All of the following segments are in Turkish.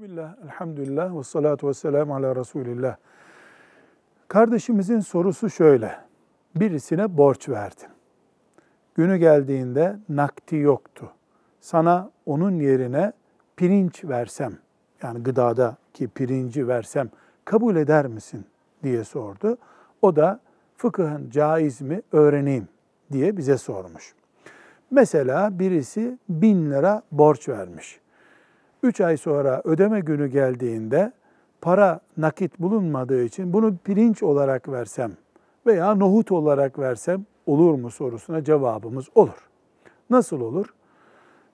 Bismillah, elhamdülillah ve salatu ve selamu ala Resulillah. Kardeşimizin sorusu şöyle. Birisine borç verdin. Günü geldiğinde nakti yoktu. Sana onun yerine pirinç versem, yani gıdadaki pirinci versem kabul eder misin diye sordu. O da fıkıhın caiz mi öğreneyim diye bize sormuş. Mesela birisi bin lira borç vermiş. Üç ay sonra ödeme günü geldiğinde para nakit bulunmadığı için bunu pirinç olarak versem veya nohut olarak versem olur mu sorusuna cevabımız olur. Nasıl olur?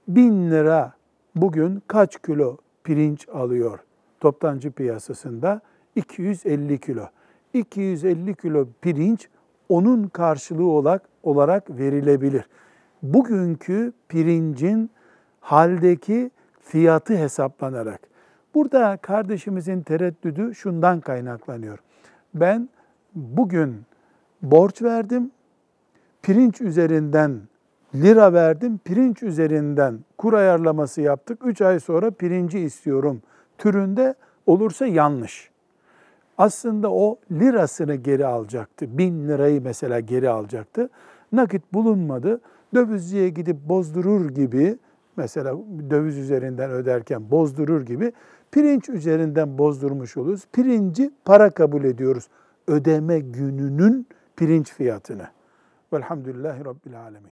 Bin lira bugün kaç kilo pirinç alıyor toptancı piyasasında? 250 kilo. 250 kilo pirinç onun karşılığı olarak, olarak verilebilir. Bugünkü pirincin haldeki fiyatı hesaplanarak. Burada kardeşimizin tereddüdü şundan kaynaklanıyor. Ben bugün borç verdim, pirinç üzerinden lira verdim, pirinç üzerinden kur ayarlaması yaptık. Üç ay sonra pirinci istiyorum türünde olursa yanlış. Aslında o lirasını geri alacaktı. Bin lirayı mesela geri alacaktı. Nakit bulunmadı. Dövizciye gidip bozdurur gibi mesela döviz üzerinden öderken bozdurur gibi pirinç üzerinden bozdurmuş oluruz. Pirinci para kabul ediyoruz. Ödeme gününün pirinç fiyatını. Velhamdülillahi Rabbil Alemin.